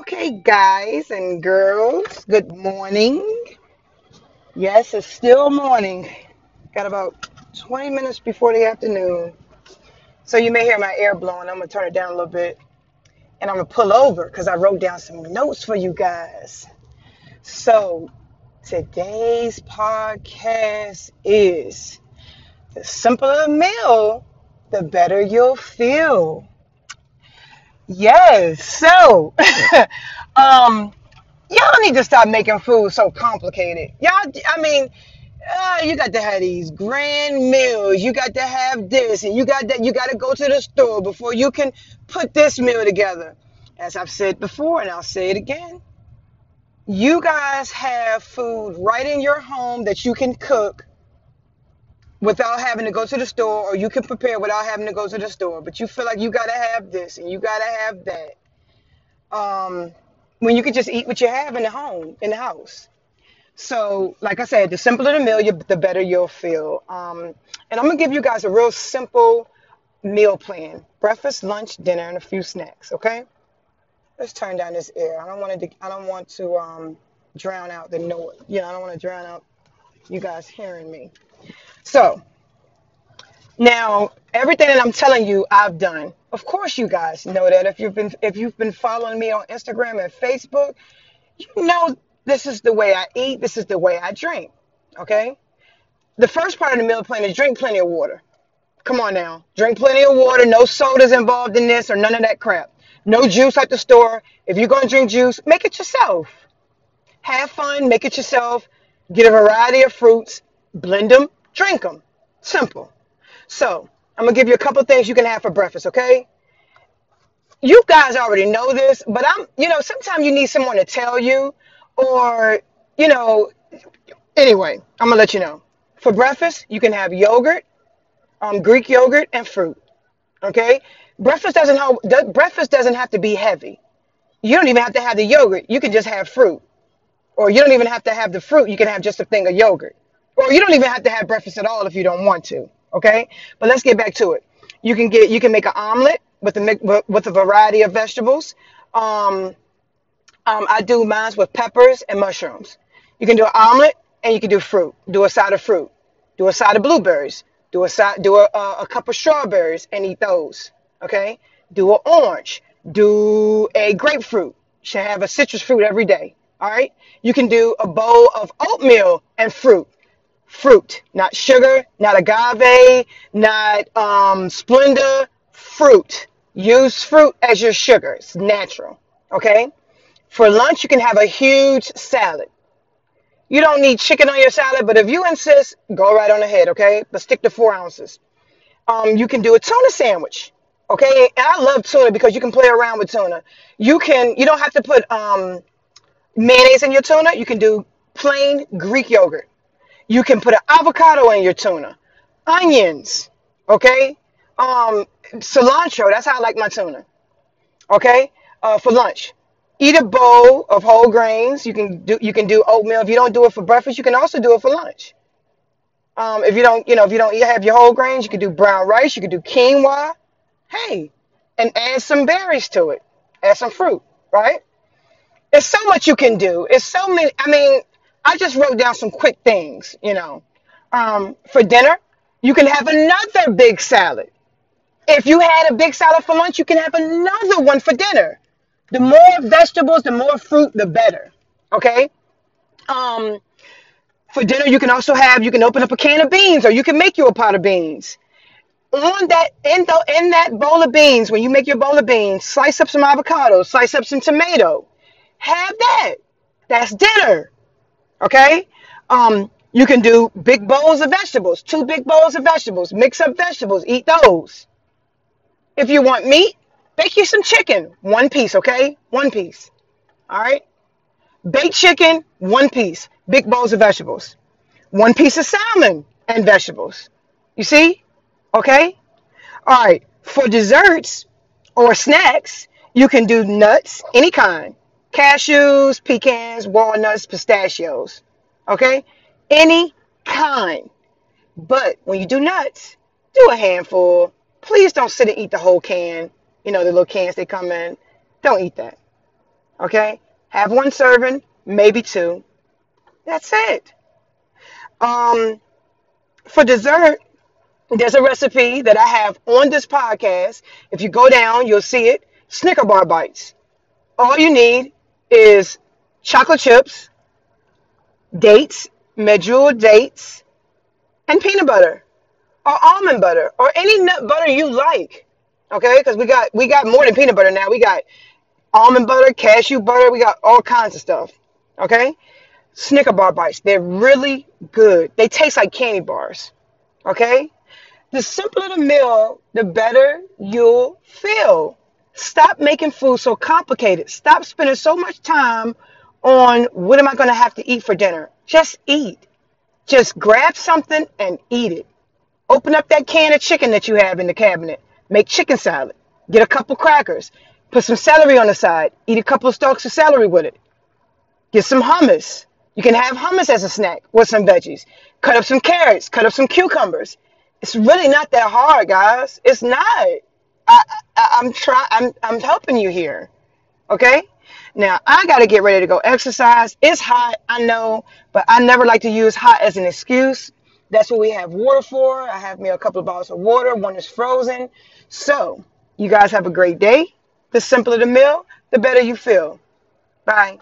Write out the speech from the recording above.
Okay, guys and girls, good morning. Yes, it's still morning. Got about 20 minutes before the afternoon. So you may hear my air blowing. I'm going to turn it down a little bit and I'm going to pull over because I wrote down some notes for you guys. So today's podcast is the simpler the meal, the better you'll feel. Yes. So, um, y'all need to stop making food so complicated. Y'all, I mean, uh, you got to have these grand meals. You got to have this, and you got that. You got to go to the store before you can put this meal together. As I've said before, and I'll say it again, you guys have food right in your home that you can cook without having to go to the store, or you can prepare without having to go to the store. But you feel like you got to have this and you got to have that. Um, when you can just eat what you have in the home, in the house. So, like I said, the simpler the meal, the better you'll feel. Um, and I'm gonna give you guys a real simple meal plan: breakfast, lunch, dinner, and a few snacks. Okay? Let's turn down this air. I don't want to. I don't want to um, drown out the noise. You know, I don't want to drown out you guys hearing me. So now everything that I'm telling you, I've done. Of course, you guys know that if you've been if you've been following me on Instagram and Facebook, you know this is the way I eat. This is the way I drink. Okay. The first part of the meal plan is drink plenty of water. Come on now, drink plenty of water. No sodas involved in this or none of that crap. No juice at the store. If you're gonna drink juice, make it yourself. Have fun, make it yourself. Get a variety of fruits, blend them, drink them. Simple. So I'm gonna give you a couple things you can have for breakfast, okay? You guys already know this, but I'm, you know, sometimes you need someone to tell you, or, you know, anyway, I'm gonna let you know. For breakfast, you can have yogurt, um, Greek yogurt, and fruit. Okay, breakfast doesn't have breakfast doesn't have to be heavy. You don't even have to have the yogurt. You can just have fruit. Or you don't even have to have the fruit. You can have just a thing of yogurt. You don't even have to have breakfast at all if you don't want to. Okay. But let's get back to it. You can get you can make an omelet with a with a variety of vegetables. Um, um, I do mine with peppers and mushrooms. You can do an omelet and you can do fruit. Do a side of fruit. Do a side of blueberries. Do a side. Do a, a, a cup of strawberries and eat those. Okay. Do an orange. Do a grapefruit. Should have a citrus fruit every day. All right. You can do a bowl of oatmeal and fruit. Fruit, not sugar, not agave, not um, Splenda. Fruit. Use fruit as your sugar. It's natural. Okay. For lunch, you can have a huge salad. You don't need chicken on your salad, but if you insist, go right on ahead. Okay. But stick to four ounces. Um, you can do a tuna sandwich. Okay. And I love tuna because you can play around with tuna. You can. You don't have to put um mayonnaise in your tuna. You can do plain Greek yogurt. You can put an avocado in your tuna, onions, okay, um, cilantro. That's how I like my tuna. Okay, uh, for lunch, eat a bowl of whole grains. You can do you can do oatmeal. If you don't do it for breakfast, you can also do it for lunch. Um, if you don't, you know, if you don't have your whole grains, you can do brown rice. You can do quinoa. Hey, and add some berries to it. Add some fruit, right? There's so much you can do. It's so many. I mean, I just wrote down some quick things, you know. Um, for dinner, you can have another big salad. If you had a big salad for lunch, you can have another one for dinner. The more vegetables, the more fruit, the better. Okay. Um, for dinner, you can also have you can open up a can of beans, or you can make you a pot of beans. On that in the in that bowl of beans, when you make your bowl of beans, slice up some avocado, slice up some tomato. Have that. That's dinner. Okay? Um, you can do big bowls of vegetables, two big bowls of vegetables, mix up vegetables, eat those. If you want meat, bake you some chicken, one piece, okay? One piece. All right? Baked chicken, one piece, big bowls of vegetables. One piece of salmon and vegetables. You see? Okay? All right. For desserts or snacks, you can do nuts, any kind cashews, pecans, walnuts, pistachios. Okay? Any kind. But when you do nuts, do a handful. Please don't sit and eat the whole can. You know, the little cans they come in. Don't eat that. Okay? Have one serving, maybe two. That's it. Um, for dessert, there's a recipe that I have on this podcast. If you go down, you'll see it. Snicker bar bites. All you need is chocolate chips, dates, medjool dates, and peanut butter or almond butter or any nut butter you like. Okay, because we got we got more than peanut butter now. We got almond butter, cashew butter. We got all kinds of stuff. Okay, Snicker bar bites. They're really good. They taste like candy bars. Okay, the simpler the meal, the better you'll feel. Stop making food so complicated. Stop spending so much time on what am I going to have to eat for dinner. Just eat. Just grab something and eat it. Open up that can of chicken that you have in the cabinet. Make chicken salad. Get a couple crackers. Put some celery on the side. Eat a couple stalks of celery with it. Get some hummus. You can have hummus as a snack with some veggies. Cut up some carrots. Cut up some cucumbers. It's really not that hard, guys. It's not. I, I'm trying. I'm I'm helping you here. Okay. Now I got to get ready to go exercise. It's hot, I know, but I never like to use hot as an excuse. That's what we have water for. I have me a couple of bottles of water. One is frozen. So you guys have a great day. The simpler the meal, the better you feel. Bye.